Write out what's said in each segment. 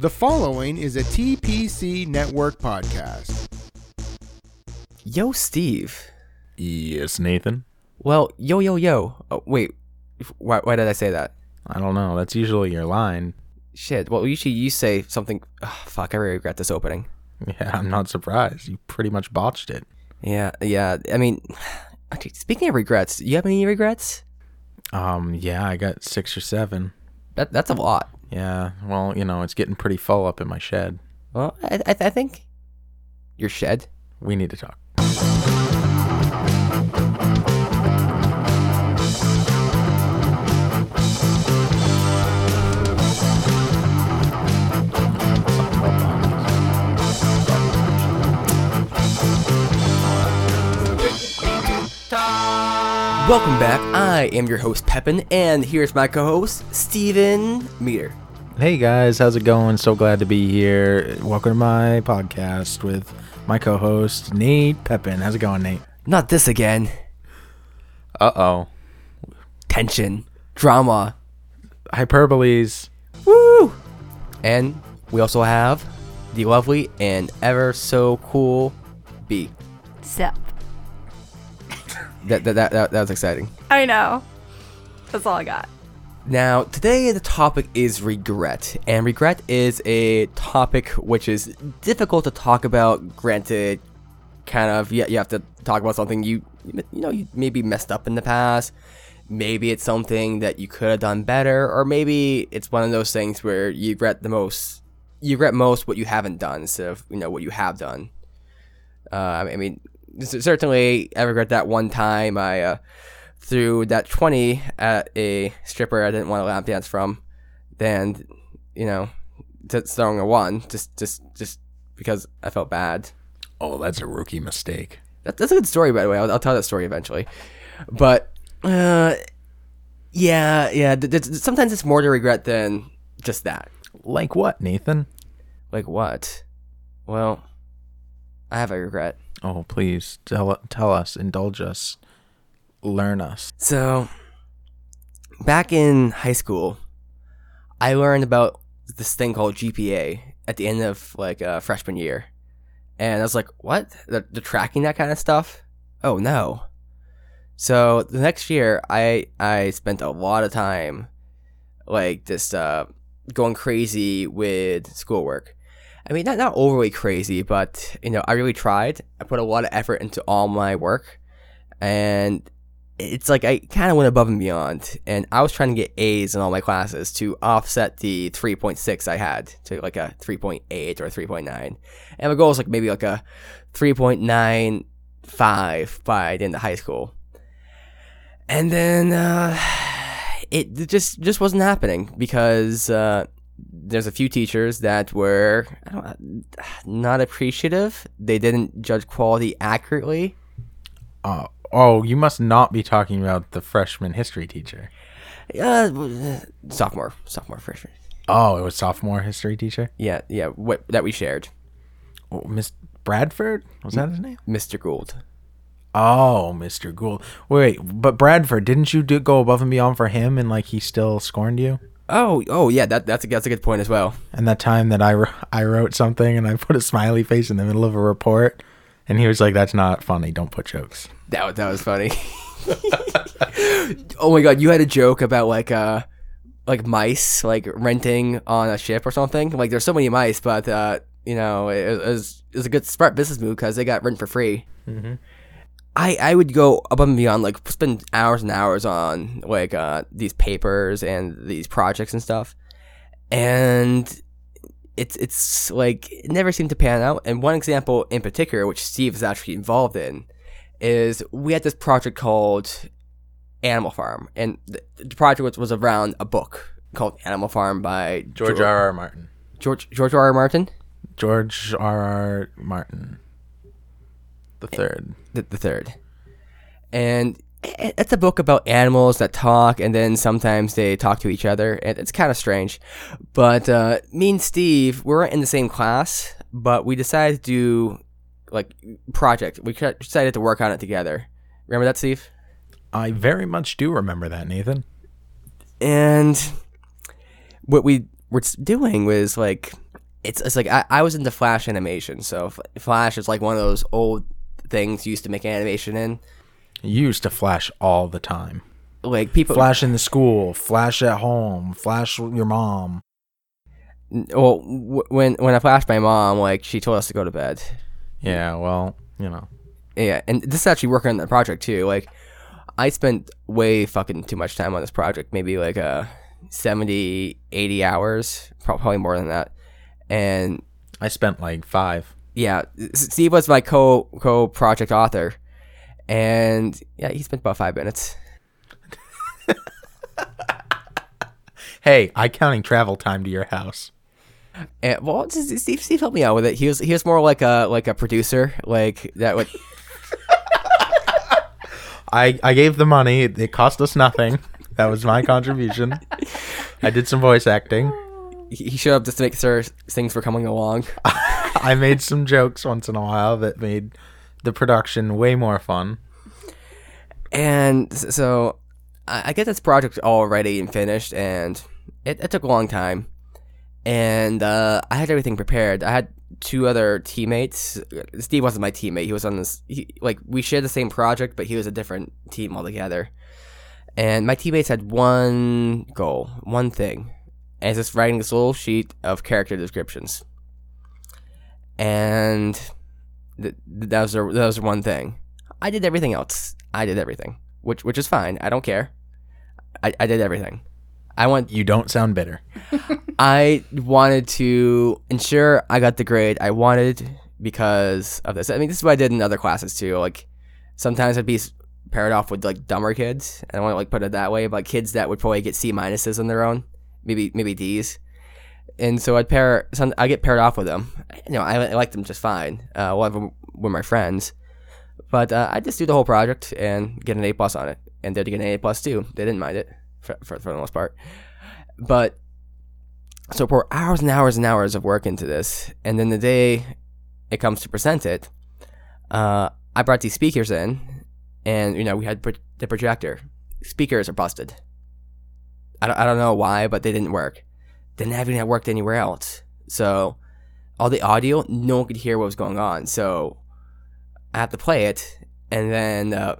The following is a TPC Network podcast. Yo, Steve. Yes, Nathan. Well, yo, yo, yo. Oh, wait. Why, why did I say that? I don't know. That's usually your line. Shit. Well, usually you say something. Ugh, fuck, I really regret this opening. Yeah, I'm not surprised. You pretty much botched it. Yeah, yeah. I mean, speaking of regrets, you have any regrets? Um, yeah, I got six or seven. That That's a lot. Yeah, well, you know, it's getting pretty full up in my shed. Well, I, I, I think your shed. We need to talk. Welcome back. I am your host, Pepin, and here's my co host, Steven Meader. Hey guys, how's it going? So glad to be here. Welcome to my podcast with my co-host Nate Pepin. How's it going, Nate? Not this again. Uh oh, Tension, drama, hyperboles. Woo! And we also have the lovely and ever so cool B. Zip. That that, that, that, that was exciting. I know. That's all I got. Now, today the topic is regret, and regret is a topic which is difficult to talk about. Granted, kind of you, you have to talk about something you you know you maybe messed up in the past. Maybe it's something that you could have done better, or maybe it's one of those things where you regret the most. You regret most what you haven't done instead of you know what you have done. Uh, I mean, certainly I regret that one time I uh, threw that 20 at a stripper I didn't want to lap dance from than, you know, just throwing a one just, just, just because I felt bad. Oh, that's a rookie mistake. That, that's a good story, by the way. I'll, I'll tell that story eventually. But, uh, yeah, yeah. th- th- sometimes it's more to regret than just that. Like what, Nathan? Like what? Well, I have a regret. Oh, please tell tell us, indulge us, learn us. So, back in high school, I learned about this thing called GPA at the end of like uh, freshman year, and I was like, "What? They're, they're tracking that kind of stuff? Oh no!" So the next year, I I spent a lot of time, like just uh, going crazy with schoolwork. I mean, not not overly crazy, but you know, I really tried. I put a lot of effort into all my work, and it's like I kind of went above and beyond, and I was trying to get A's in all my classes to offset the 3.6 I had to like a 3.8 or a 3.9, and my goal was like maybe like a 3.95 by the end of high school, and then uh, it just just wasn't happening because uh, there's a few teachers that were I don't, not appreciative. They didn't judge quality accurately. Uh, oh, you must not be talking about the freshman history teacher. Uh, sophomore, sophomore, freshman. Oh, it was sophomore history teacher. Yeah, yeah, what that we shared, Oh, Miss Bradford was that his name? Mr. Gould. Oh, Mr. Gould. Wait, but Bradford, didn't you do go above and beyond for him, and like he still scorned you? Oh, oh yeah, that that's a that's a good point as well. And that time that I, I wrote something and I put a smiley face in the middle of a report, and he was like, "That's not funny. Don't put jokes." That that was funny. oh my god, you had a joke about like uh like mice like renting on a ship or something. Like there's so many mice, but uh you know it, it was it was a good smart business move because they got rent for free. Mhm. I I would go above and beyond, like spend hours and hours on like uh these papers and these projects and stuff, and it's it's like it never seemed to pan out. And one example in particular, which Steve is actually involved in, is we had this project called Animal Farm, and the, the project was, was around a book called Animal Farm by George R. R. Martin. George George R. R. Martin, George R. R. Martin. The third. the, the third, and it's a book about animals that talk, and then sometimes they talk to each other, and it's kind of strange. But uh, me and Steve we weren't in the same class, but we decided to do like project. We decided to work on it together. Remember that, Steve? I very much do remember that, Nathan. and what we were doing was like it's it's like I, I was into Flash animation, so Flash is like one of those old things used to make animation in. You used to flash all the time. Like people, Flash in the school, flash at home, flash your mom. well, w- when when I flashed my mom, like she told us to go to bed. Yeah, well, you know. Yeah, and this is actually working on the project too. Like, I spent way fucking too much time on this project. Maybe like uh 70, 80 hours, probably more than that. And I spent like five. Yeah, Steve was my co co project author, and yeah, he spent about five minutes. Hey, I counting travel time to your house. And well, Steve Steve helped me out with it. He was he was more like a like a producer, like that would. I, I gave the money. It, it cost us nothing. That was my contribution. I did some voice acting. He showed up just to make sure things were coming along. I made some jokes once in a while that made the production way more fun. And so I, get this project all ready and finished, and it, it took a long time. And uh, I had everything prepared. I had two other teammates. Steve wasn't my teammate. He was on this. He, like we shared the same project, but he was a different team altogether. And my teammates had one goal, one thing, and it's just writing this little sheet of character descriptions. And th- that was their, that was one thing. I did everything else. I did everything, which which is fine. I don't care. I, I did everything. I want You don't sound bitter. I wanted to ensure I got the grade I wanted because of this. I mean, this is what I did in other classes too. Like sometimes I'd be paired off with like dumber kids. I don't want to like put it that way, but kids that would probably get C minuses on their own, maybe maybe D's. And so I'd pair. Some I get paired off with them. You know, I, I like them just fine. Uh, one of them were my friends, but uh, I just do the whole project and get an A plus on it, and they'd get an A plus too. They didn't mind it for, for for the most part, but so pour hours and hours and hours of work into this, and then the day it comes to present it, uh, I brought these speakers in, and you know we had pro- the projector. Speakers are busted. I don't, I don't know why, but they didn't work. Have any that worked anywhere else. So all the audio, no one could hear what was going on. So I have to play it, and then uh,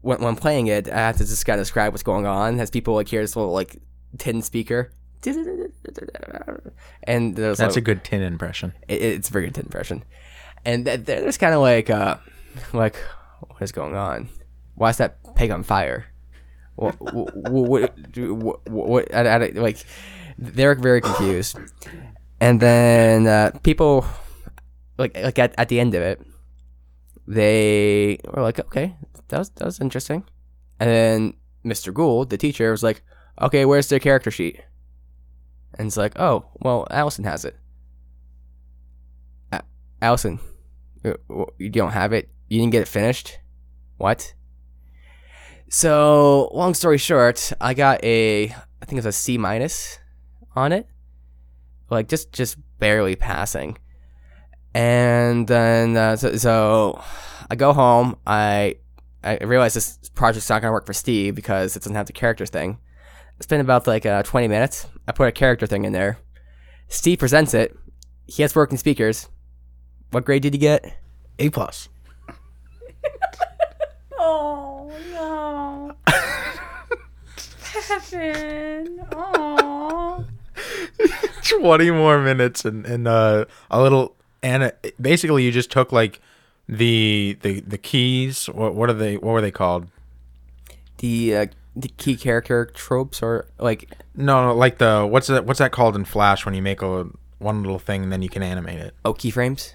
when, when I'm playing it, I have to just kind of describe what's going on as people like hear this little like tin speaker. And That's like, a good tin impression. it, it's a very good tin impression. And th- th- there's kind of like, uh, like, what is going on? Why is that pig on fire? What, what, what, what, what I, I, like, they're very confused. And then uh, people, like, like at, at the end of it, they were like, okay, that was that was interesting. And then Mr. Gould, the teacher, was like, okay, where's their character sheet? And it's like, oh, well, Allison has it. Allison, uh, you don't have it. You didn't get it finished. What? So, long story short, I got a, I think it's a C minus on it, like just just barely passing. And then uh, so, so I go home. I I realize this project's not gonna work for Steve because it doesn't have the character thing. It's been about like uh, 20 minutes. I put a character thing in there. Steve presents it. He has working speakers. What grade did he get? A plus. Oh no. Pepin. Oh. 20 more minutes and, and uh, a little and basically you just took like the the the keys what what are they what were they called? The uh, the key character tropes or like no, no like the what's that what's that called in flash when you make a one little thing and then you can animate it? Oh keyframes.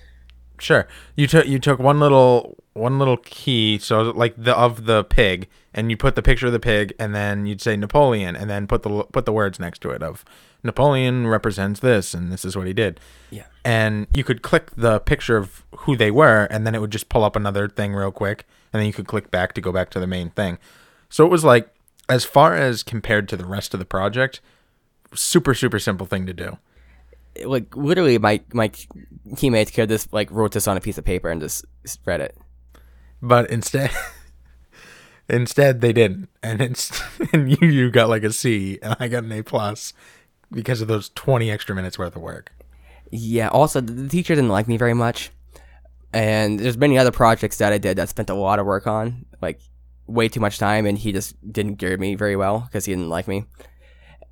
sure. You took you took one little one little key so like the of the pig and you put the picture of the pig and then you'd say napoleon and then put the put the words next to it of napoleon represents this and this is what he did. Yeah. and you could click the picture of who they were and then it would just pull up another thing real quick and then you could click back to go back to the main thing. So it was like as far as compared to the rest of the project super super simple thing to do. Like literally, my my teammates could just like wrote this on a piece of paper and just spread it. but instead instead they didn't. And it's and you you got like a c and i got an a plus because of those 20 extra minutes worth of work Yeah. Also, the teacher didn't like me very much, and there's many other projects that I did that spent a lot of work on, like way too much time, and he just didn't gear me very well because he didn't like me.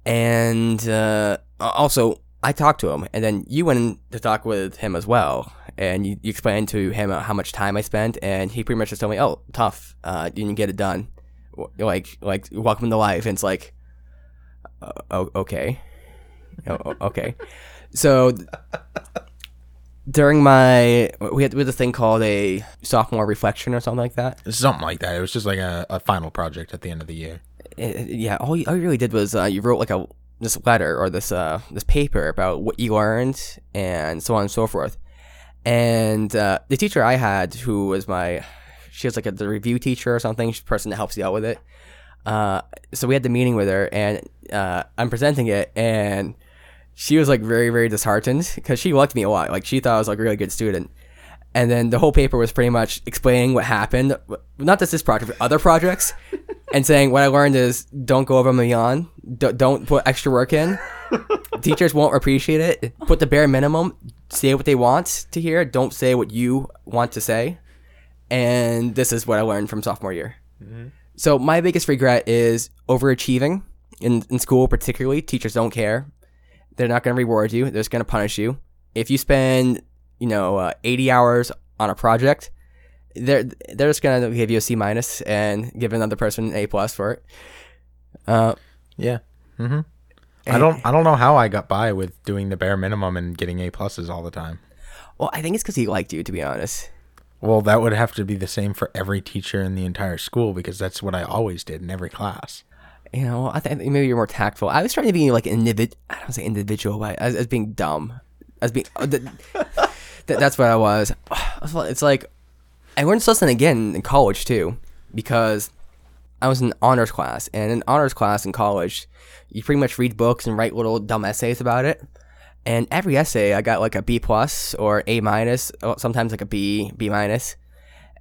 And uh, also, I talked to him, and then you went to talk with him as well, and you, you explained to him how much time I spent, and he pretty much just told me, "Oh, tough, uh, you didn't get it done." Like, like, welcome to life, and it's like, uh, okay, oh, oh, okay. So during my we had, we had this thing called a sophomore reflection or something like that. Something like that. It was just like a, a final project at the end of the year. It- it- yeah, all you, all you really did was uh, you wrote like a this letter or this uh this paper about what you learned and so on and so forth. And uh, the teacher I had, who was my, she was like a the review teacher or something, she's the person that helps you out with it. Uh, so we had the meeting with her, and uh, I'm presenting it, and she was like very very disheartened because she liked me a lot. Like she thought I was like a really good student. And then the whole paper was pretty much explaining what happened, not just this project, but other projects, and saying what I learned is don't go over and beyond, D- don't put extra work in. Teachers won't appreciate it. Put the bare minimum. Say what they want to hear. Don't say what you want to say. And this is what I learned from sophomore year. Mm-hmm. So my biggest regret is overachieving in, in school, particularly. Teachers don't care. They're not going to reward you. They're just going to punish you. If you spend, you know, uh, 80 hours on a project, they're they're just going to give you a C minus and give another person an A plus for it. Uh, Yeah. hmm I don't I don't know how I got by with doing the bare minimum and getting A pluses all the time. well, I think it's because he liked you, to be honest. Well, that would have to be the same for every teacher in the entire school because that's what I always did in every class. You know, I think maybe you're more tactful. I was trying to be like individ. I don't say individual, but as, as being dumb, as being. Uh, th- th- that's what I was. It's like I learned this lesson again in college too, because I was in honors class, and in honors class in college, you pretty much read books and write little dumb essays about it. And every essay, I got like a B plus or A minus, sometimes like a B, B minus.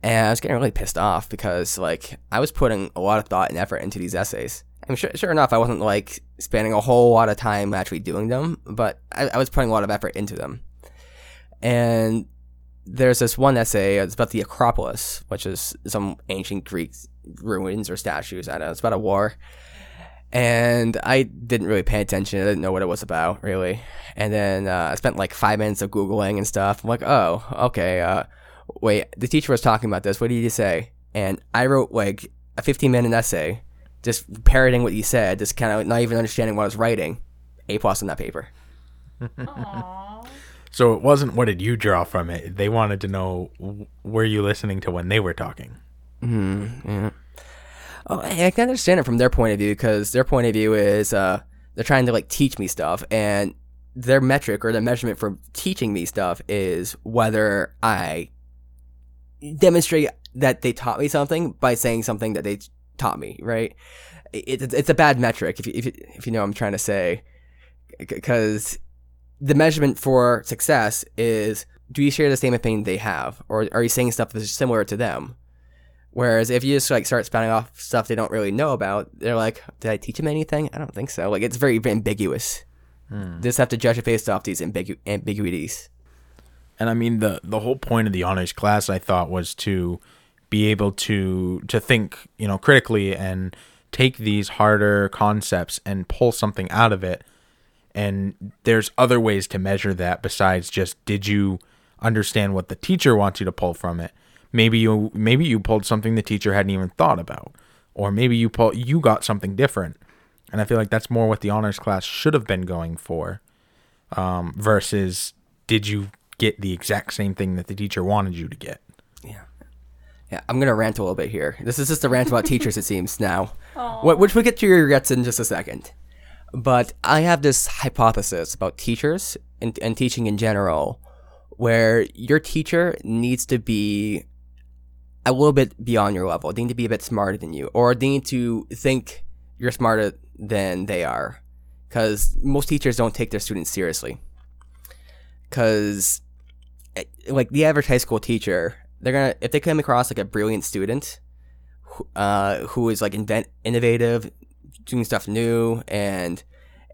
And I was getting really pissed off because like I was putting a lot of thought and effort into these essays. I'm sure, sure enough, I wasn't like spending a whole lot of time actually doing them, but I, I was putting a lot of effort into them. And there's this one essay. It's about the Acropolis, which is some ancient Greek ruins or statues. I don't know. It's about a war. And I didn't really pay attention. I didn't know what it was about, really. And then uh, I spent like five minutes of Googling and stuff. I'm like, oh, okay. Uh, wait, the teacher was talking about this. What did you say? And I wrote like a 15 minute essay, just parroting what you said, just kind of not even understanding what I was writing. A plus on that paper. So it wasn't what did you draw from it. They wanted to know were you listening to when they were talking. Yeah. Oh, I I can understand it from their point of view because their point of view is uh, they're trying to like teach me stuff, and their metric or their measurement for teaching me stuff is whether I demonstrate that they taught me something by saying something that they taught me. Right? It, it, it's a bad metric if you, if you, if you know what I'm trying to say, because the measurement for success is do you share the same opinion they have, or are you saying stuff that's similar to them? Whereas if you just like start spouting off stuff they don't really know about, they're like, "Did I teach them anything? I don't think so." Like it's very ambiguous. They just have to judge it based off these ambigu- ambiguities. And I mean the the whole point of the honors class I thought was to be able to to think, you know, critically and take these harder concepts and pull something out of it. And there's other ways to measure that besides just did you understand what the teacher wants you to pull from it? Maybe you maybe you pulled something the teacher hadn't even thought about. Or maybe you pull you got something different. And I feel like that's more what the honors class should have been going for um, versus did you get the exact same thing that the teacher wanted you to get? Yeah, Yeah, I'm gonna rant a little bit here. This is just a rant about teachers, it seems now, Wh- which we'll get to your regrets in just a second. But I have this hypothesis about teachers and, and teaching in general, where your teacher needs to be a little bit beyond your level. They need to be a bit smarter than you, or they need to think you're smarter than they are, because most teachers don't take their students seriously. Because like the average high school teacher, they're gonna if they come across like a brilliant student, uh, who is like invent innovative, doing stuff new, and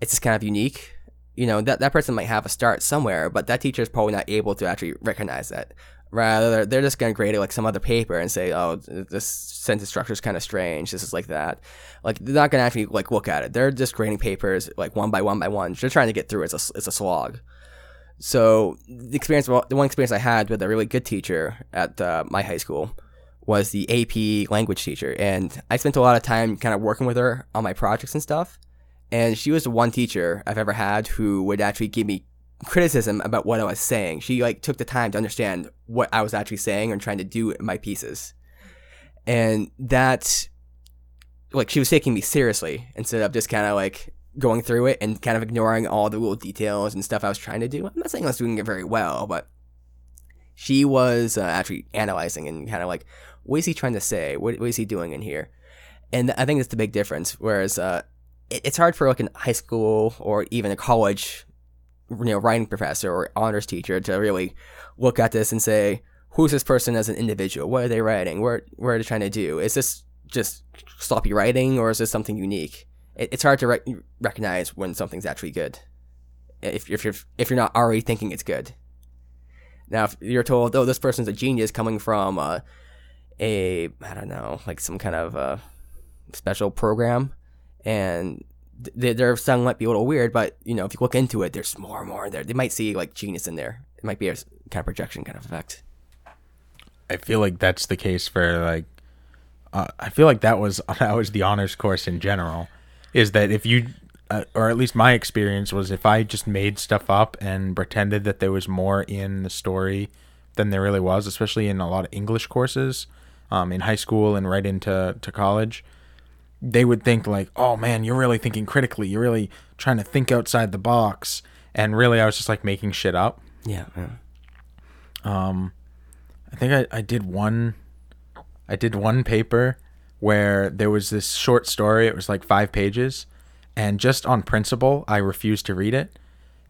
it's just kind of unique. you know that that person might have a start somewhere, but that teacher is probably not able to actually recognize that. Rather, they're just to grade it like some other paper and say, "Oh, this sentence structure is kind of strange. This is like that." Like they're not to actually like look at it. They're just grading papers like one by one by one. They're trying to get through. It's a it's a slog. So the experience, the one experience I had with a really good teacher at uh, my high school was the AP language teacher, and I spent a lot of time kind of working with her on my projects and stuff. And she was the one teacher I've ever had who would actually give me criticism about what I was saying. She like took the time to understand what I was actually saying and trying to do in my pieces. And that like she was taking me seriously instead of just kind of like going through it and kind of ignoring all the little details and stuff I was trying to do. I'm not saying I was doing it very well, but she was uh, actually analyzing and kind of like, what is he trying to say? What, what is he doing in here? And I think that's the big difference. Whereas uh, it, it's hard for like a high school or even a college, you know, writing professor or honors teacher to really look at this and say, who's this person as an individual? What are they writing? What, what are they trying to do? Is this just sloppy writing or is this something unique? It, it's hard to rec- recognize when something's actually good. If, if you're if you're not already thinking it's good. Now, if you're told, "Oh, this person's a genius coming from uh, a I don't know, like some kind of uh, special program," and th- their song might be a little weird, but you know, if you look into it, there's more and more there. They might see like genius in there. It might be a kind of projection kind of effect. I feel like that's the case for like. Uh, I feel like that was that was the honors course in general, is that if you, uh, or at least my experience was if I just made stuff up and pretended that there was more in the story than there really was, especially in a lot of English courses, um, in high school and right into to college, they would think like, "Oh man, you're really thinking critically. You're really trying to think outside the box." And really, I was just like making shit up. Yeah, yeah. I think I, I did one I did one paper where there was this short story, it was like five pages, and just on principle I refused to read it.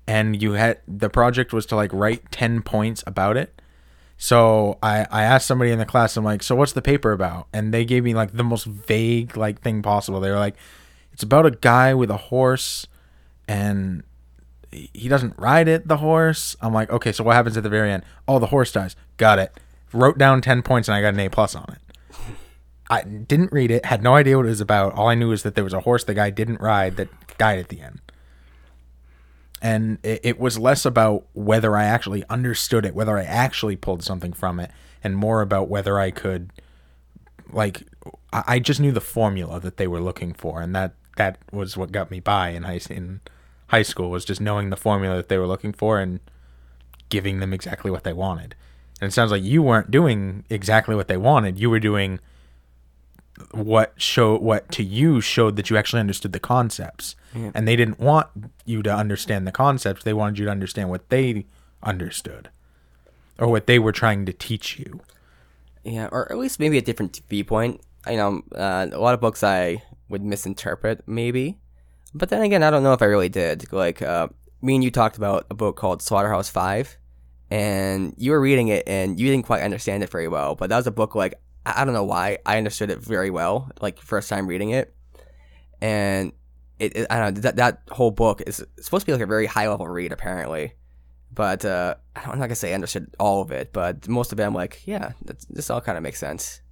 And you had the project was to like write ten points about it. So I, I asked somebody in the class, I'm like, so what's the paper about? And they gave me like the most vague like thing possible. They were like, it's about a guy with a horse and he doesn't ride it, the horse. I'm like, okay, so what happens at the very end? Oh, the horse dies. Got it. Wrote down 10 points and I got an A plus on it. I didn't read it, had no idea what it was about. All I knew is that there was a horse the guy didn't ride that died at the end. And it, it was less about whether I actually understood it, whether I actually pulled something from it, and more about whether I could, like, I I just knew the formula that they were looking for, and that that was what got me by in high in high school was just knowing the formula that they were looking for and giving them exactly what they wanted. And it sounds like you weren't doing exactly what they wanted. You were doing what show what to you showed that you actually understood the concepts. And they didn't want you to understand the concepts. They wanted you to understand what they understood or what they were trying to teach you. Yeah, or at least maybe a different viewpoint. You know, uh, a lot of books I would misinterpret, maybe. But then again, I don't know if I really did. Like, uh, me and you talked about a book called Slaughterhouse Five, and you were reading it and you didn't quite understand it very well. But that was a book like I don't know why I understood it very well, like first time reading it, and it, it I don't know that that whole book is supposed to be like a very high level read apparently. But uh, I'm not gonna say I understood all of it, but most of it I'm like, yeah, this all kind of makes sense.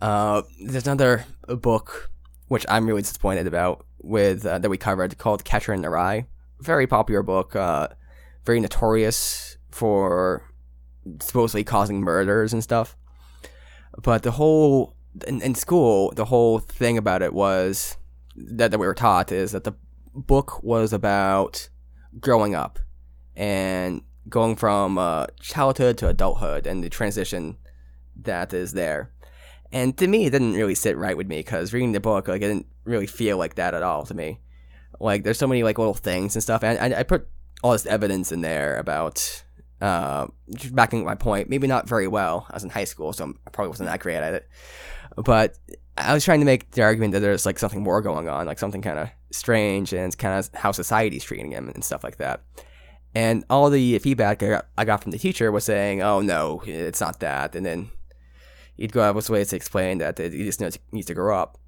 Uh, there's another book which I'm really disappointed about with uh, that we covered called Catcher in the Rye. Very popular book, uh, very notorious for supposedly causing murders and stuff. But the whole in, in school, the whole thing about it was that, that we were taught is that the book was about growing up and going from uh, childhood to adulthood and the transition that is there. And to me, it didn't really sit right with me because reading the book, like, it didn't really feel like that at all to me. Like, there's so many like little things and stuff, and I, I put all this evidence in there about uh, just backing my point. Maybe not very well. I was in high school, so I probably wasn't that great at it. But I was trying to make the argument that there's like something more going on, like something kind of strange, and kind of how society's treating him and stuff like that. And all the feedback I got, I got from the teacher was saying, "Oh no, it's not that," and then he'd go out of his way to explain that he just needs, to grow up.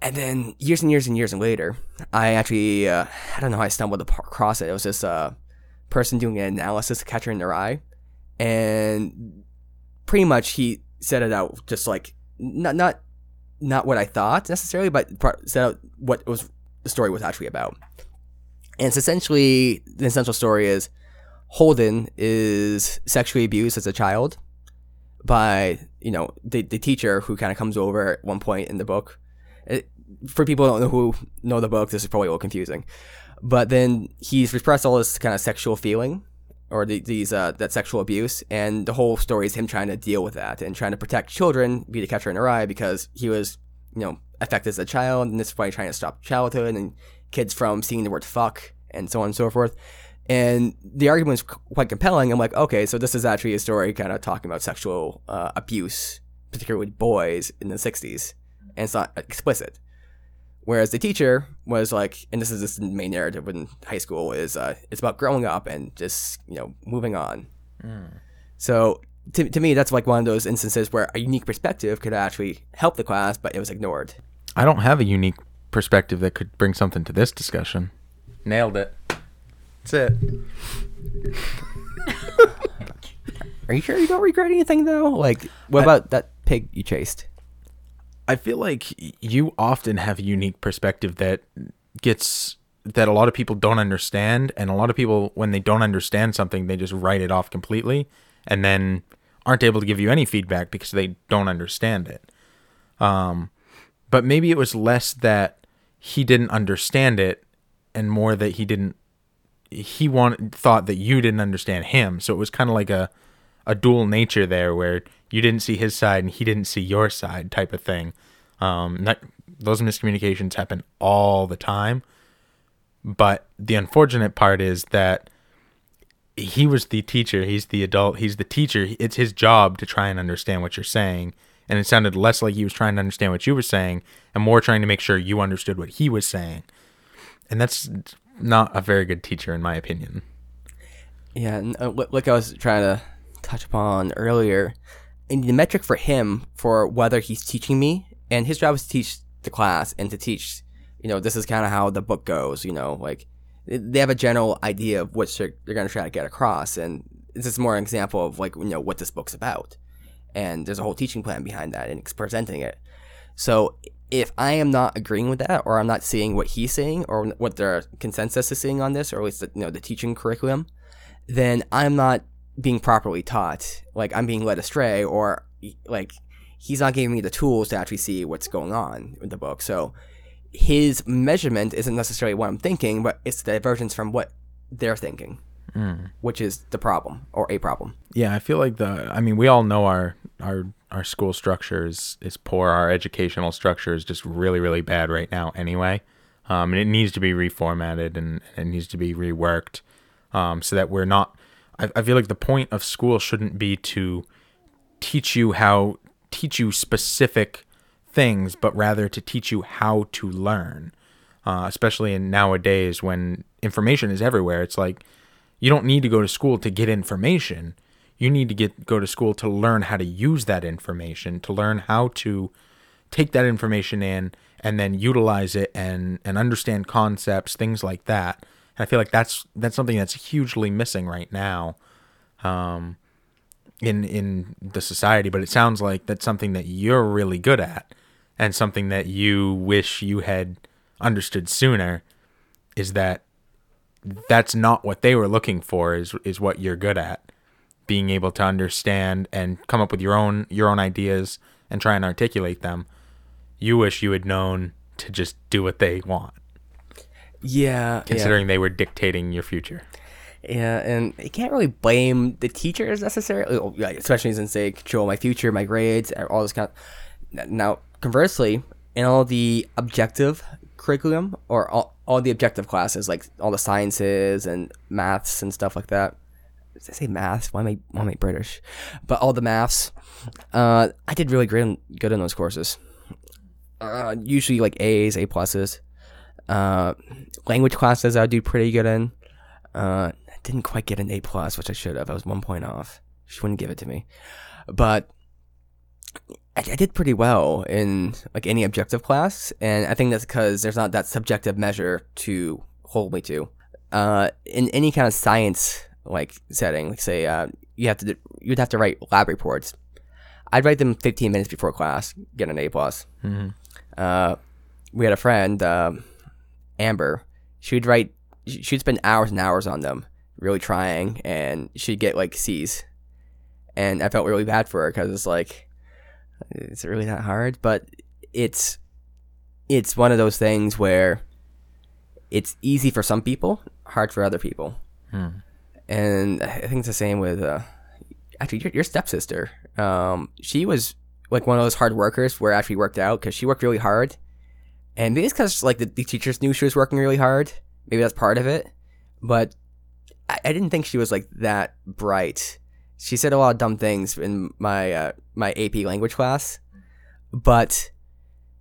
And then years and years and years later, I actually uh, I don't know how I stumbled across it. It was this uh, person doing an analysis of Catcher in the Rye, and pretty much he set it out just like not not not what I thought necessarily, but set out what was the story was actually about. And it's essentially the essential story is Holden is sexually abused as a child by you know the the teacher who kind of comes over at one point in the book. It, for people who don't know who know the book, this is probably a little confusing. But then he's repressed all this kind of sexual feeling or the, these uh, that sexual abuse, and the whole story is him trying to deal with that and trying to protect children, be the catcher in the rye, because he was you know affected as a child, and this is why he's trying to stop childhood and kids from seeing the word fuck and so on and so forth. And the argument is quite compelling. I'm like, okay, so this is actually a story kind of talking about sexual uh, abuse, particularly with boys in the 60s, and it's not explicit. Whereas the teacher was like, and this is this main narrative in high school is uh, it's about growing up and just you know moving on. So to, to me, that's like one of those instances where a unique perspective could actually help the class, but it was ignored. I don't have a unique perspective that could bring something to this discussion. Nailed it. That's it. Are you sure you don't regret anything though? Like, what I- about that pig you chased? I feel like you often have a unique perspective that gets that a lot of people don't understand and a lot of people when they don't understand something they just write it off completely and then aren't able to give you any feedback because they don't understand it. Um but maybe it was less that he didn't understand it and more that he didn't he wanted thought that you didn't understand him. So it was kind of like a a dual nature there where you didn't see his side and he didn't see your side type of thing. Um, that, those miscommunications happen all the time. But the unfortunate part is that he was the teacher, he's the adult, he's the teacher. It's his job to try and understand what you're saying. And it sounded less like he was trying to understand what you were saying and more trying to make sure you understood what he was saying. And that's not a very good teacher, in my opinion. Yeah, uh, li- like I was trying to touch upon earlier, and the metric for him for whether he's teaching me, and his job is to teach the class and to teach, you know, this is kind of how the book goes, you know, like they have a general idea of what they're, they're going to try to get across, and this is more an example of like you know what this book's about, and there's a whole teaching plan behind that and it's presenting it. So if I am not agreeing with that, or I'm not seeing what he's saying, or what their consensus is saying on this, or at least the, you know the teaching curriculum, then I'm not being properly taught. Like I'm being led astray, or like he's not giving me the tools to actually see what's going on in the book. So his measurement isn't necessarily what I'm thinking, but it's the divergence from what they're thinking, which is the problem or a problem. Yeah, I feel like the. I mean, we all know our our our school structure is is poor. Our educational structure is just really really bad right now. Anyway, um, and it needs to be reformatted and it needs to be reworked, um, so that we're not. I, I feel like the point of school shouldn't be to teach you how teach you specific things, but rather to teach you how to learn. Uh, especially in nowadays when information is everywhere, it's like you don't need to go to school to get information. You need to get go to school to learn how to use that information, to learn how to take that information in and then utilize it and and understand concepts, things like that. And I feel like that's that's something that's hugely missing right now. Um, in in the society, but it sounds like that's something that you're really good at and something that you wish you had understood sooner is that that's not what they were looking for is is what you're good at. Being able to understand and come up with your own your own ideas and try and articulate them. You wish you had known to just do what they want Yeah, considering they were dictating your future Yeah, and you can't really blame the teachers necessarily, oh, especially since they control my future, my grades, all this kind of. Now, conversely, in all the objective curriculum or all, all the objective classes, like all the sciences and maths and stuff like that. Did I say maths? Why am I, why am I British? But all the maths, uh, I did really great, good in those courses. Uh, usually like A's, A pluses. Uh, language classes I do pretty good in. Uh, I didn't quite get an A plus, which I should have. I was one point off. She wouldn't give it to me. But I, I did pretty well in like any objective class, and I think that's because there's not that subjective measure to hold me to. Uh, in any kind of science like setting, like say uh, you have to you'd have to write lab reports. I'd write them 15 minutes before class, get an A plus. Uh, we had a friend, um, Amber. She'd write, she'd spend hours and hours on them, really trying, and she'd get like C's. And I felt really bad for her because it's like, it's really that hard, but it's, it's one of those things where it's easy for some people, hard for other people. And I think it's the same with, uh, actually, your, your stepsister. Um, she was like one of those hard workers where she worked out because she worked really hard, and maybe it's because like the, the teachers knew she was working really hard. Maybe that's part of it, but I, I didn't think she was like that bright. She said a lot of dumb things in my uh, my AP language class, but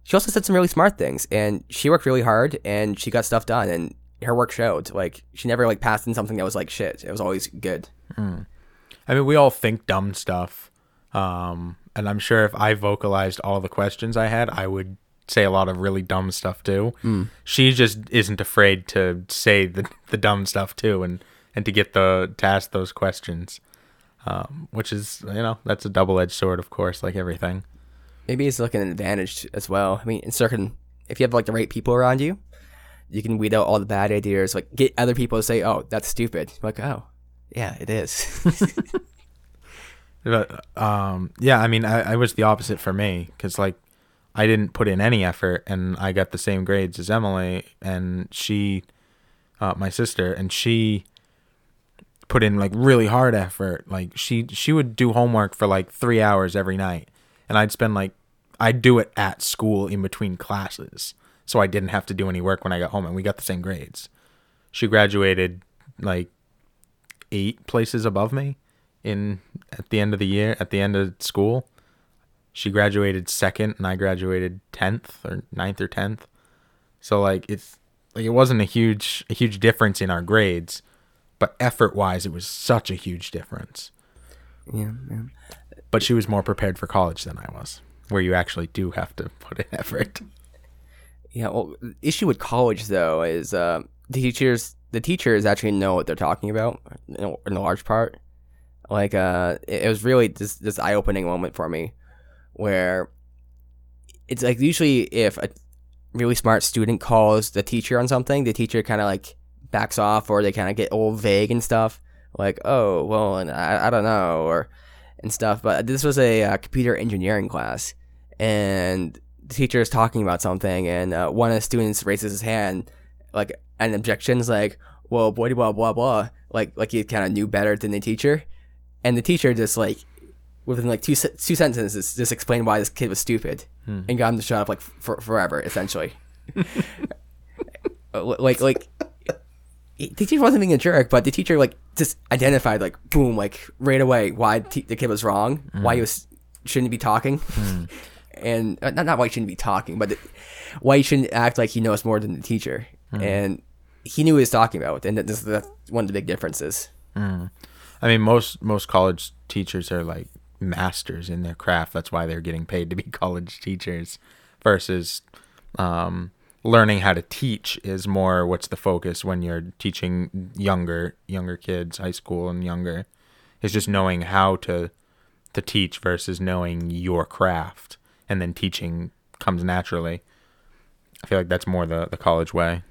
she also said some really smart things, and she worked really hard and she got stuff done, and her work showed. Like she never like passed in something that was like shit. It was always good. I mean, we all think dumb stuff. Um, and I'm sure if I vocalized all the questions I had, I would say a lot of really dumb stuff too. She just isn't afraid to say the, the dumb stuff too and, and to get the to ask those questions. Um, which is you know, that's a double edged sword of course, like everything. maybe it's like an advantage as well. I mean, in certain, if you have like the right people around you, you can weed out all the bad ideas. Like get other people to say, "Oh, that's stupid." Like, oh, yeah, it is. But, um, yeah, I mean, I, I was the opposite for me because like I didn't put in any effort and I got the same grades as Emily and she, uh, my sister, and she put in like really hard effort. Like she she would do homework for like three hours every night, and I'd spend like I'd do it at school in between classes, so I didn't have to do any work when I got home, and we got the same grades. She graduated like eight places above me in at the end of the year at the end of school she graduated second and i graduated 10th or 9th or 10th so like it's like it wasn't a huge a huge difference in our grades but effort wise it was such a huge difference yeah, yeah. but she was more prepared for college than i was where you actually do have to put in effort Yeah, well, the issue with college though is uh, the teachers. The teachers actually know what they're talking about in a, in a large part. Like, uh, it, it was really this this eye opening moment for me, where it's like usually if a really smart student calls the teacher on something, the teacher kind of like backs off or they kind of get all vague and stuff. Like, oh, well, and I, I don't know, or and stuff. But this was a uh, computer engineering class, and the teacher is talking about something, and uh, one of the students raises his hand, like an objection is like, "Well, blah blah blah blah," like like he kind of knew better than the teacher, and the teacher just like within like two two sentences just explained why this kid was stupid hmm. and got him to shut up like for, forever essentially. Uh, like like the teacher wasn't being a jerk, but the teacher like just identified like boom like right away why the kid was wrong, why he hmm. was shouldn't be talking, hmm. and uh, not not why he shouldn't be talking, but the, why he shouldn't act like he knows more than the teacher, and he knew what he was talking about, and that- this that's one of the big differences. i mean most most college teachers are like masters in their craft. That's why they're getting paid to be college teachers versus um, learning how to teach is more what's the focus when you're teaching younger younger kids high school and younger. Is just knowing how to to teach versus knowing your craft and then teaching comes naturally. I feel like that's more the the college way.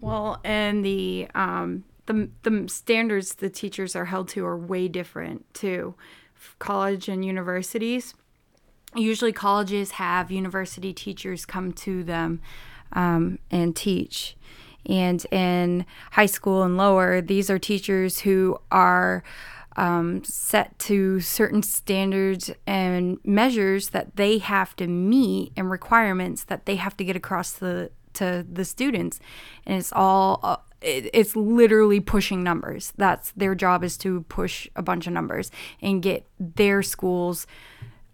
Well, and the um the the standards the teachers are held to are way different too. College and universities. Usually, colleges have university teachers come to them um, and teach. And in high school and lower, these are teachers who are um, set to certain standards and measures that they have to meet and requirements that they have to get across the to the students and it's all uh, it, it's literally pushing numbers that's their job is to push a bunch of numbers and get their schools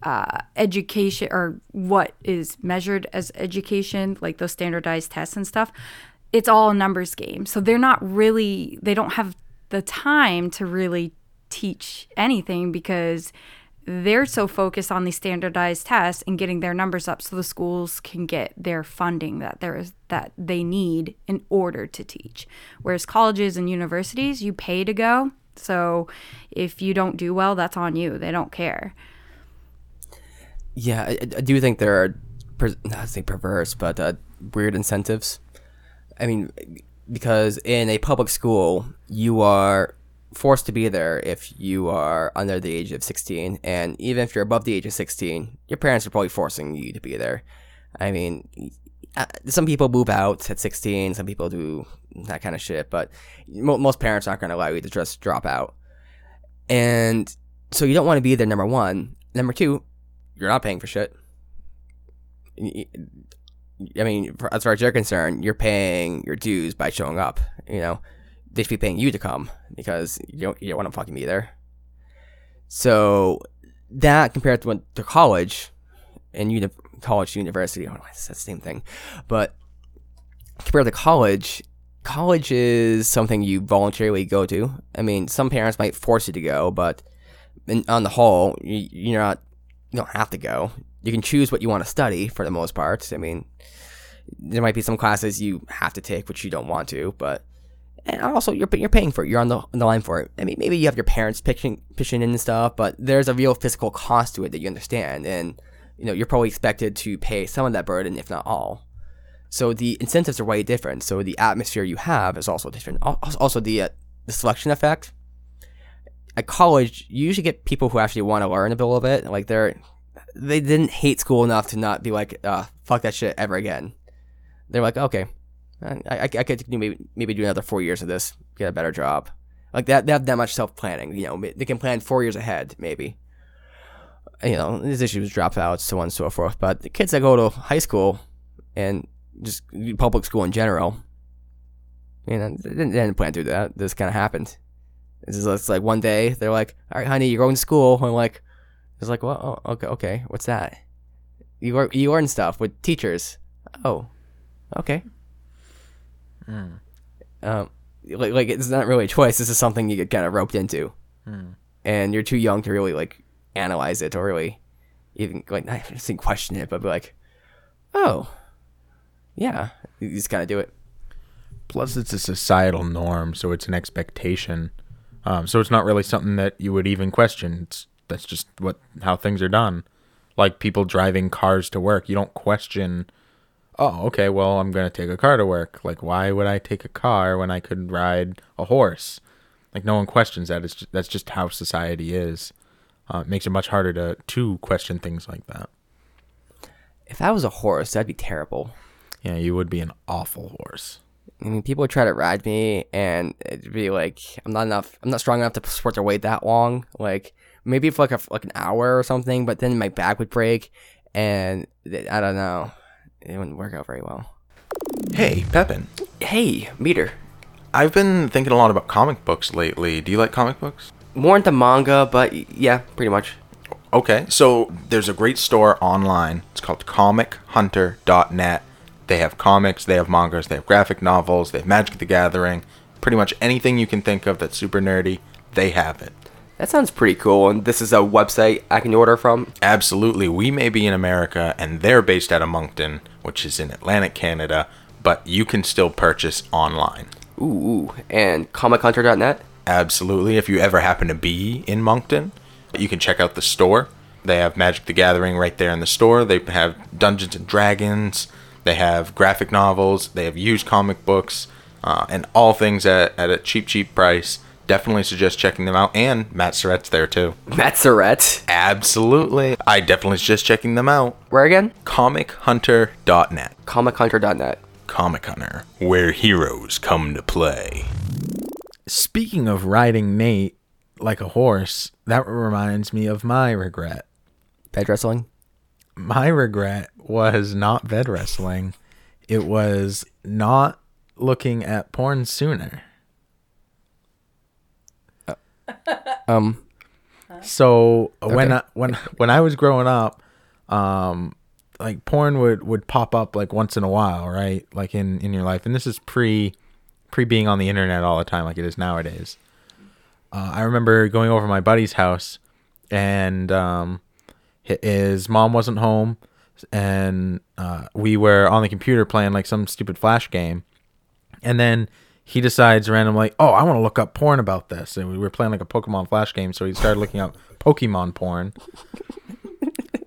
uh, education or what is measured as education, like those standardized tests and stuff, it's all a numbers game. So they're not really, they don't have the time to really teach anything because they're so focused on these standardized tests and getting their numbers up so the schools can get their funding that there is that they need in order to teach. Whereas colleges and universities you pay to go. So if you don't do well that's on you. They don't care. Yeah, I, I do think there are, per, not say perverse, but uh, weird incentives. I mean, because in a public school, you are forced to be there if you are under the age of 16. And even if you're above the age of 16, your parents are probably forcing you to be there. I mean, uh, some people move out at 16, some people do that kind of shit, but mo- most parents aren't going to allow you to just drop out. And so you don't want to be there, number one. Number two, you're not paying for shit. I mean, as far as you're concerned, you're paying your dues by showing up. You know, they should be paying you to come because you don't you don't want to fucking be there. So that compared to, to college and uni- college university, I don't know, it's the same thing, but compared to college, college is something you voluntarily go to. I mean, some parents might force you to go, but in, on the whole, you, you're not you don't have to go. You can choose what you want to study for the most part. I mean, there might be some classes you have to take which you don't want to, but and also you're you're paying for it. You're on the on the line for it. I mean, maybe you have your parents pitching pitching in and stuff, but there's a real physical cost to it that you understand, and you know you're probably expected to pay some of that burden, if not all. So the incentives are way different. So the atmosphere you have is also different. Also the uh, the selection effect. At college, you usually get people who actually want to learn a little bit. Like they're they didn't hate school enough to not be like, uh, fuck that shit ever again. They're like, okay, I, I, I could maybe maybe do another four years of this, get a better job. Like that, they have that much self planning. You know, they can plan four years ahead, maybe. You know, these issues, dropouts, so on and so forth. But the kids that go to high school and just public school in general, you know, they didn't, they didn't plan do that. This kind of happened. It's, just, it's like one day they're like, "All right, honey, you're going to school." I'm like, "It's like, well, oh, okay, okay, what's that?" You learn, you learn stuff with teachers. Oh, okay. Um, like, like it's not really a choice. This is something you get kind of roped into, and you're too young to really like analyze it or really even like not even question it, but be like, oh, yeah, you just kind of do it. Plus, it's a societal norm, so it's an expectation. Um, so it's not really something that you would even question. It's that's just what how things are done. Like people driving cars to work, you don't question. Oh, okay. Well, I'm gonna take a car to work. Like, why would I take a car when I could ride a horse? Like, no one questions that. It's just, that's just how society is. Uh, it makes it much harder to to question things like that. If I was a horse, that'd be terrible. Yeah, you would be an awful horse. I mean, people would try to ride me, and it'd be like I'm not enough. I'm not strong enough to support their weight that long. Like maybe for like a like an hour or something, but then my back would break, and I don't know. It wouldn't work out very well. Hey, Pepin. Hey, Meader. I've been thinking a lot about comic books lately. Do you like comic books? More into manga, but yeah, pretty much. Okay, so there's a great store online. It's called comichunter.net. They have comics, they have mangas, they have graphic novels, they have Magic the Gathering. Pretty much anything you can think of that's super nerdy, they have it. That sounds pretty cool. And this is a website I can order from. Absolutely. We may be in America and they're based out of Moncton, which is in Atlantic Canada, but you can still purchase online. Ooh, ooh. and comichunter.net. Absolutely. If you ever happen to be in Moncton, you can check out the store. They have Magic the Gathering right there in the store. They have Dungeons and Dragons. They have graphic novels. They have used comic books uh, and all things at, at a cheap, cheap price. Definitely suggest checking them out. And Matt Surratt's there too. Matt Surratt. Absolutely. I definitely suggest checking them out. Where again? ComicHunter.net. Comichunter.net. Comic Hunter, where heroes come to play. Speaking of riding Nate like a horse, that reminds me of my regret. Bed wrestling. My regret was not bed wrestling. It was not looking at porn sooner. Um, So when I, when when I was growing up, um, like porn would would pop up like once in a while, right? Like in in your life, and this is pre pre being on the internet all the time, like it is nowadays. Uh, I remember going over to my buddy's house, and um, his mom wasn't home, and uh, we were on the computer playing like some stupid flash game, and then he decides randomly, oh, I want to look up porn about this, and we were playing like a Pokemon flash game, so he started looking up Pokemon porn.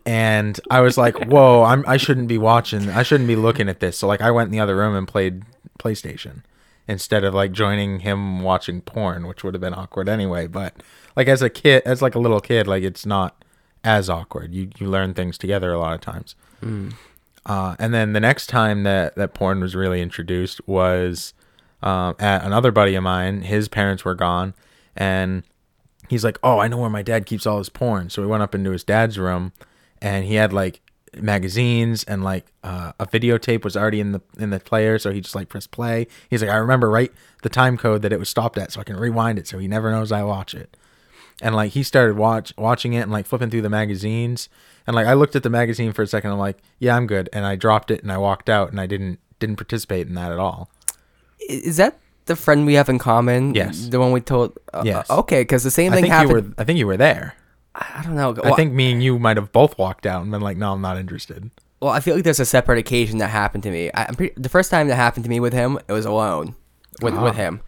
And I was like, "Whoa, I'm I shouldn't be watching. I shouldn't be looking at this." So like I went in the other room and played PlayStation instead of like joining him watching porn, which would have been awkward anyway. But like as a kid, as like a little kid, like it's not as awkward. You you learn things together a lot of times. Uh, and then the next time that that porn was really introduced was um, at another buddy of mine. His parents were gone, and he's like, "Oh, I know where my dad keeps all his porn." So we went up into his dad's room, and he had like magazines and like uh, a videotape was already in the in the player. So he just like pressed play. He's like, "I remember right the time code that it was stopped at, so I can rewind it, so he never knows I watch it." And like he started watch watching it and like flipping through the magazines, and like I looked at the magazine for a second. I'm like, "Yeah, I'm good," and I dropped it and I walked out, and I didn't didn't participate in that at all. Is that the friend we have in common? Yes. The one we told. Uh, Yes. uh, okay, because the same I thing think happened. you were. I think you were there. I don't know. I think me and you might have both walked out and been like, "No, I'm not interested." Well, I feel like there's a separate occasion that happened to me. I, I'm pretty, the first time that happened to me with him, it was alone with Ah. with him,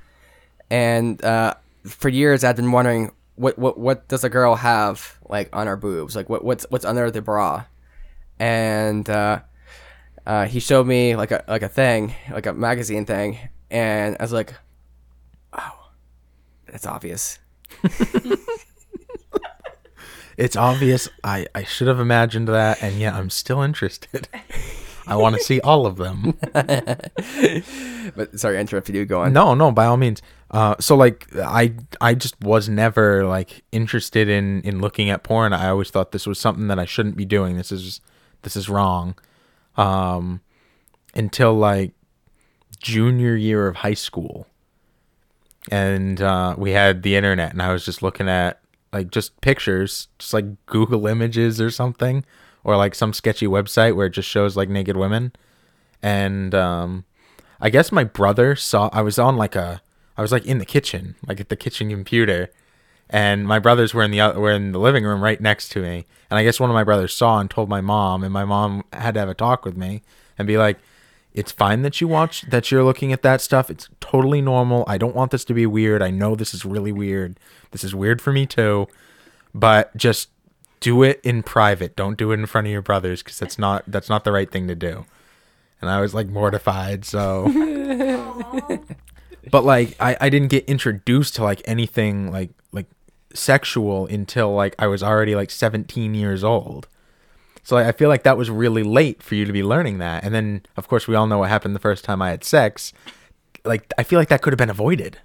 and uh, for years I've been wondering what what what does a girl have like on her boobs, like what what's what's under the bra, and uh, uh, he showed me like a like a thing, like a magazine thing, and I was like, oh, that's obvious. It's obvious. I I should have imagined that, and yet I'm still interested. I want to see all of them. But sorry, I interrupted you. Go on. No, no, by all means. Uh, so like I I just was never like interested in in looking at porn. I always thought this was something that I shouldn't be doing. This is this is wrong. Um, until like junior year of high school, and uh, we had the internet, and I was just looking at like just pictures, just like Google Images or something, or like some sketchy website where it just shows like naked women, and um, I guess my brother saw I was on like a I was like in the kitchen, like at the kitchen computer, and my brothers were in the were in the living room right next to me. And I guess one of my brothers saw and told my mom, and my mom had to have a talk with me and be like, "It's fine that you watch that you're looking at that stuff. It's totally normal. I don't want this to be weird. I know this is really weird. This is weird for me too, but just do it in private. Don't do it in front of your brothers because that's not that's not the right thing to do." and I was like mortified. So, but like I, I didn't get introduced to like anything like like sexual until like I was already like 17 years old. So I feel like that was really late for you to be learning that. And then of course we all know what happened the first time I had sex. Like I feel like that could have been avoided.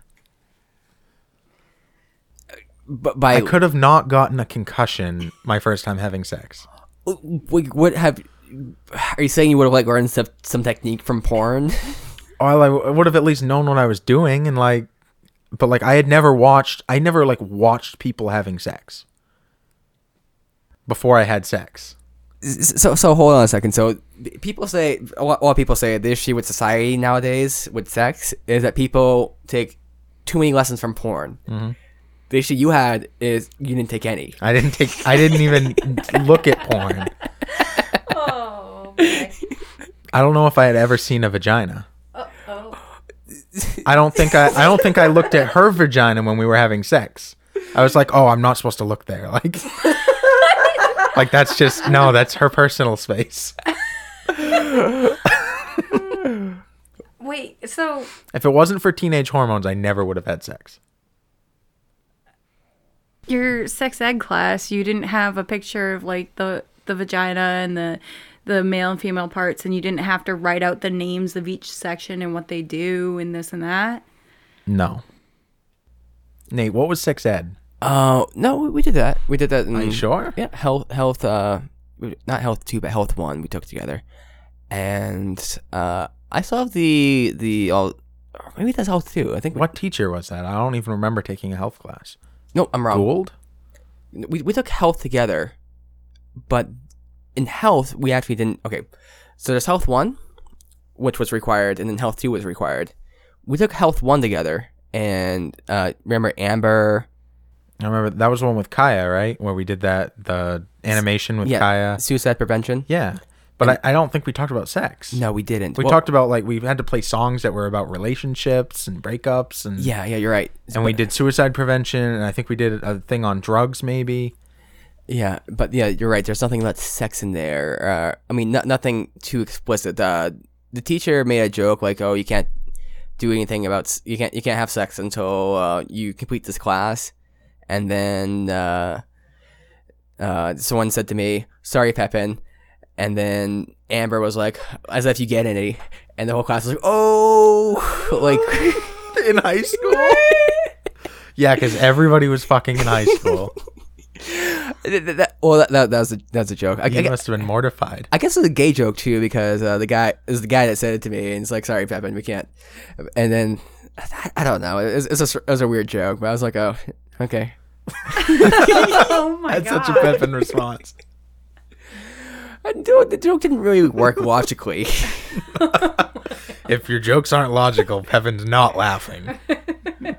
But by I could have not gotten a concussion my first time having sex. Wait, what have? Are you saying you would have like learned some some technique from porn? Well, I would have at least known what I was doing and like but like I had never watched I never like watched people having sex before I had sex. So so hold on a second. So people say a lot, a lot of people say the issue with society nowadays with sex is that people take too many lessons from porn. Mm-hmm. The issue you had is you didn't take any. I didn't take I didn't even look at porn. Oh. I don't know if I had ever seen a vagina. oh. I don't think I I don't think I looked at her vagina when we were having sex. I was like, "Oh, I'm not supposed to look there." Like Like that's just no, that's her personal space. Wait, so If it wasn't for teenage hormones, I never would have had sex. your sex ed class, you didn't have a picture of like the the vagina and the the male and female parts, and you didn't have to write out the names of each section and what they do and this and that. No. Nate, what was sex ed? Oh no, we, we did that. We did that. In, Are you sure? Yeah, health, health. Uh, not health two, but health one. We took together, and uh, I still have the the. all maybe that's health two. I think. What teacher was that? I don't even remember taking a health class. No, I'm wrong. Gould? we, we took health together, but in health we actually didn't. Okay, so there's health one, which was required, and then health two was required. We took health one together, and uh, remember Amber, I remember that was the one with Kaya, right? Where we did that the animation with yeah, Kaya. suicide prevention. Yeah, but I, I don't think we talked about sex. No, we didn't. we Well, talked about like we had to play songs that were about relationships and breakups and Yeah, yeah, you're right. and we did suicide prevention and I think we did a thing on drugs maybe. Yeah, but yeah, you're right. There's nothing about sex in there. Uh, I mean, no, nothing too explicit. Uh, the teacher made a joke like, "Oh, you can't do anything about you can't you can't have sex until uh, you complete this class." And then uh, uh, someone said to me, "Sorry, Pepin." And then Amber was like, "As if you get any." And the whole class was like, "Oh, like." in high school. yeah, because everybody was fucking in high school. Th- th- that- well, that, that, that was a, that was a joke. I, You I, must have been mortified. I guess it's a gay joke too because uh, the guy is the guy that said it to me, and it's like, "Sorry, Pepin, we can't." And then I, I don't know. It was, it's a, it was a weird joke, but I was like, "Oh, okay." oh my That's god. such a Pepin response. I do- The joke didn't really work logically. If your jokes aren't logical, Pepin's not laughing.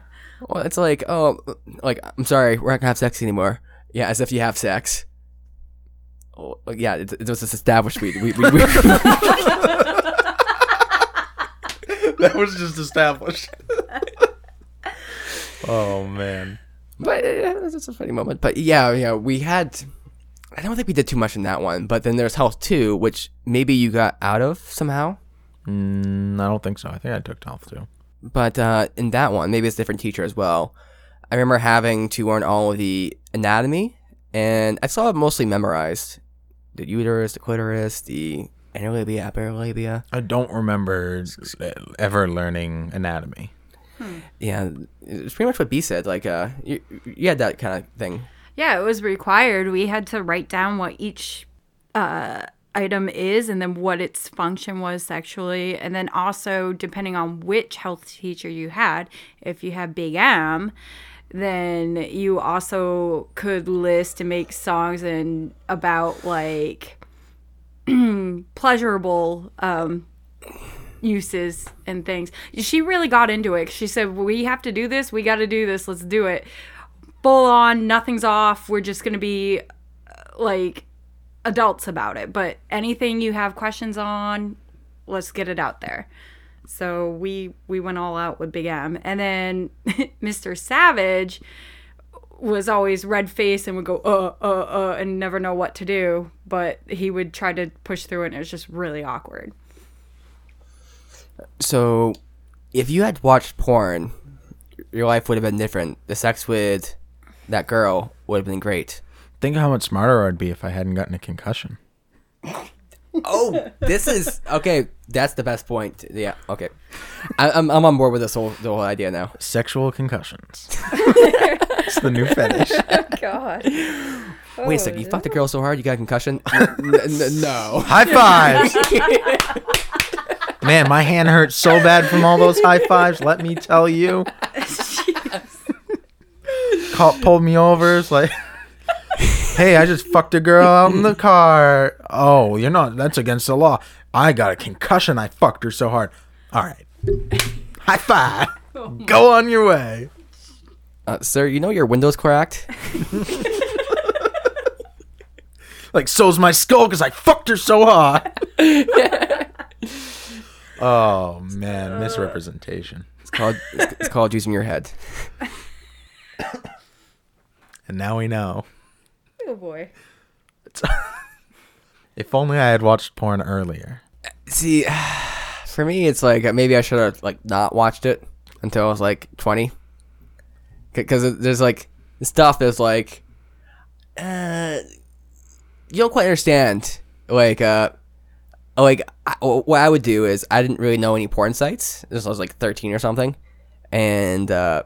well, it's like, oh, like I'm sorry, we're not gonna have sex anymore. Yeah, as if you have sex. Oh, yeah, it, it was just established. We, we, we, we that was just established. oh man. But uh, it's a funny moment. But yeah, yeah, we had. I don't think we did too much in that one. But then there's Health Two, which maybe you got out of somehow. Mm, I don't think so. I think I took health too. But uh, in that one, maybe it's a different teacher as well. I remember having to learn all of the anatomy, and I saw it mostly memorized: the uterus, the clitoris, the inner labia, upper labia. I don't remember ever learning anatomy. Yeah, it's pretty much what B said. Like, uh, you, you had that kind of thing. Yeah, it was required. We had to write down what each uh, item is and then what its function was sexually. And then also, depending on which health teacher you had, if you had Big M, then you also could list and make songs and about like pleasurable um, uses and things. She really got into it. She said, "We have to do this. We got to do this. Let's do it." Full on, nothing's off. We're just going to be uh, like adults about it. But anything you have questions on, let's get it out there. So we we went all out with Big M. And then Mr. Savage was always red faced and would go uh uh uh and never know what to do, but he would try to push through it and it was just really awkward. So, if you had watched porn, your life would have been different. The sex with that girl would have been great. Think how much smarter I'd be if I hadn't gotten a concussion. Oh, this is okay. That's the best point. Yeah. Okay. I, I'm I'm on board with this whole the whole idea now. Sexual concussions. it's the new fetish. Oh God. Wait a second. You fucked a oh, girl so hard you got a concussion? N- n- no. High fives. Man, my hand hurts so bad from all those high fives. Let me tell you. Call, pulled me over. It's like, hey, I just fucked a girl out in the car. Oh, you're not. That's against the law. I got a concussion. I fucked her so hard. All right. High five. Go on your way. Uh, sir, you know your window's cracked. Like, so's my skull because I fucked her so hard. oh, man. Misrepresentation. It's called it's, it's called using your head. And now we know. Oh boy. If only I had watched porn earlier. See, for me, it's like uh, maybe I should have like not watched it until I was like 20. Because there's like stuff that's like, uh, you don't quite understand. Like, uh, like I, what I would do is I didn't really know any porn sites. This I was like 13 or something, and uh,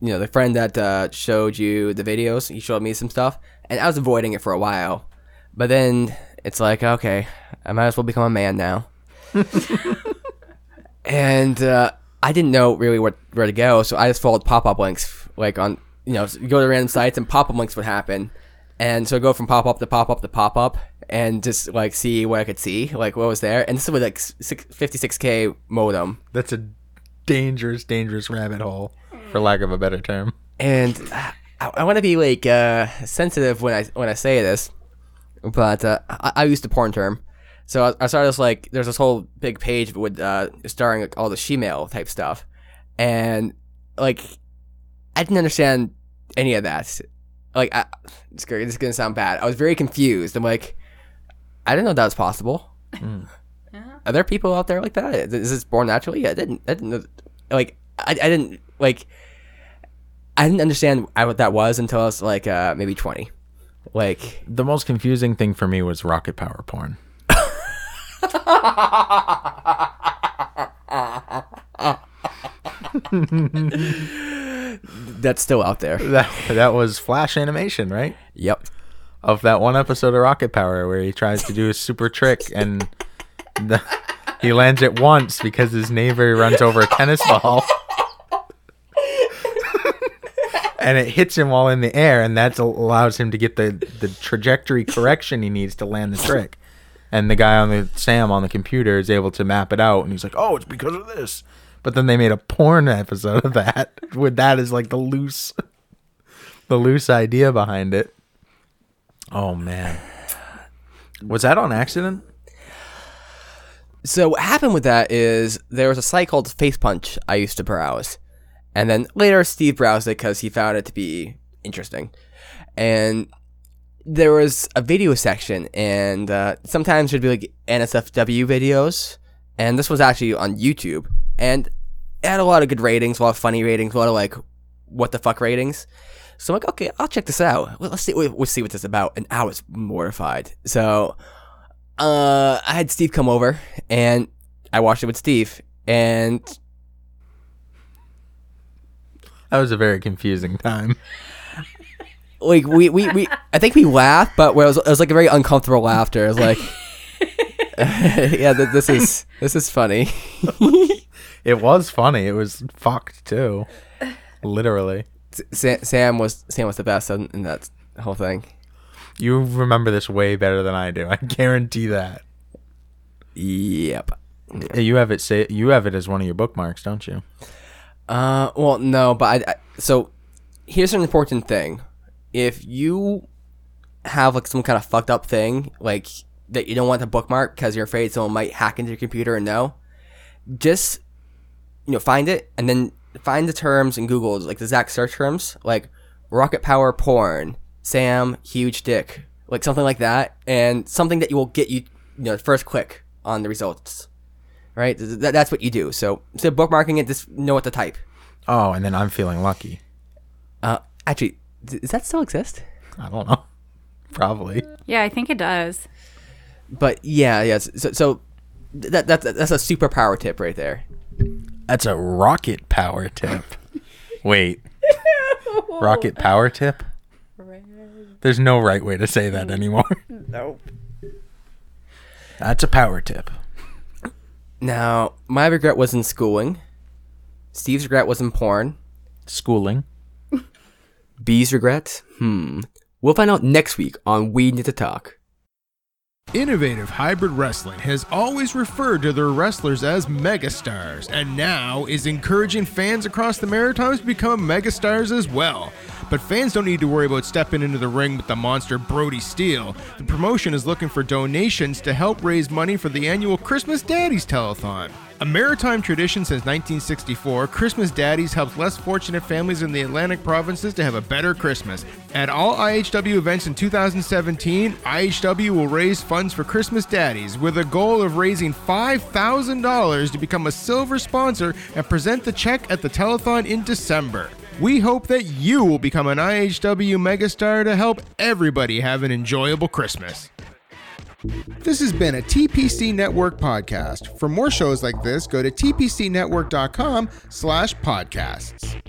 you know the friend that uh, showed you the videos, he showed me some stuff, and I was avoiding it for a while. But then it's like, okay, I might as well become a man now. and uh, I didn't know really what where to go, so I just followed pop up links, like on you know, you go to random sites and pop up links would happen, and so I go from pop up to pop up to pop up, and just like see what I could see, like what was there, and this was like fifty six k modem, That's a dangerous, dangerous rabbit hole, for lack of a better term. and I, I want to be like uh, sensitive when I when I say this, but uh, I, I used the porn term. So I, I saw this like there's this whole big page with uh, starring like, all the shemale type stuff, and like I didn't understand any of that. Like I, it's is gonna sound bad. I was very confused. I'm like, I didn't know that was possible. Are there people out there like that? Is this born naturally? I didn't. I didn't know. Like I, I didn't like. I didn't understand what that was until I was like uh, maybe twenty. Like The most confusing thing for me was rocket power porn. that's still out there. That that was flash animation, right? Yep. Of that one episode of Rocket Power where he tries to do a super trick and the, he lands it once because his neighbor runs over a tennis ball. and it hits him while in the air and that allows him to get the, the trajectory correction he needs to land the trick. And the guy on the Sam on the computer is able to map it out and he's like, "Oh, it's because of this." But then they made a porn episode of that with that is like the loose the loose idea behind it. Oh man. Was that on accident? So what happened with that is there was a site called Facepunch I used to browse, and then later Steve browsed it because he found it to be interesting, and there was a video section, and uh, sometimes there'd be like NSFW videos, and this was actually on YouTube, and it had a lot of good ratings, a lot of funny ratings, a lot of like what the fuck ratings. So I'm like, okay, I'll check this out. Well, let's see, we'll see what this is about. And I was mortified. So uh, I had Steve come over and I watched it with Steve, and That was a very confusing time. like we we, we I think we laughed, but it was, it was like a very uncomfortable laughter. It was like, yeah, th- this is this is funny. It was funny. It was fucked too. Literally. Sam, Sam was Sam was the best in, in that whole thing. You remember this way better than I do. I guarantee that. Yep. You have it say you have it as one of your bookmarks, don't you? Uh, well, no, but I, I so here's an important thing. If you have like some kind of fucked up thing, like that you don't want to bookmark because you're afraid someone might hack into your computer and know, just you know find it and then find the terms in Google, like the exact search terms, like rocket power porn, Sam huge dick, like something like that, and something that you will get you you know first click on the results. Right, Th- th- that's what you do. So instead of bookmarking it, just know what to type. Oh, and then I'm feeling lucky. Uh, actually, d- does that still exist? I don't know. Probably. Yeah, I think it does. But yeah, yeah. So, so that that's that's a superpower tip right there. That's a rocket power tip. Wait. rocket power tip? There's no right way to say that anymore. Nope. That's a power tip. Now, my regret was in schooling. Steve's regret was in porn. Schooling. B's regret? Hmm. We'll find out next week on We Need to Talk. Innovative Hybrid Wrestling has always referred to their wrestlers as megastars and now is encouraging fans across the Maritimes to become megastars as well. But fans don't need to worry about stepping into the ring with the monster Brody Steele. The promotion is looking for donations to help raise money for the annual Christmas Daddies Telethon. A maritime tradition since 1964, Christmas Daddies helps less fortunate families in the Atlantic provinces to have a better Christmas. At all IHW events in 2017, IHW will raise funds for Christmas Daddies with a goal of raising $5,000 to become a silver sponsor and present the check at the telethon in December. We hope that you will become an IHW megastar to help everybody have an enjoyable Christmas. This has been a TPC Network podcast. For more shows like this, go to tpcnetwork.com slash podcasts.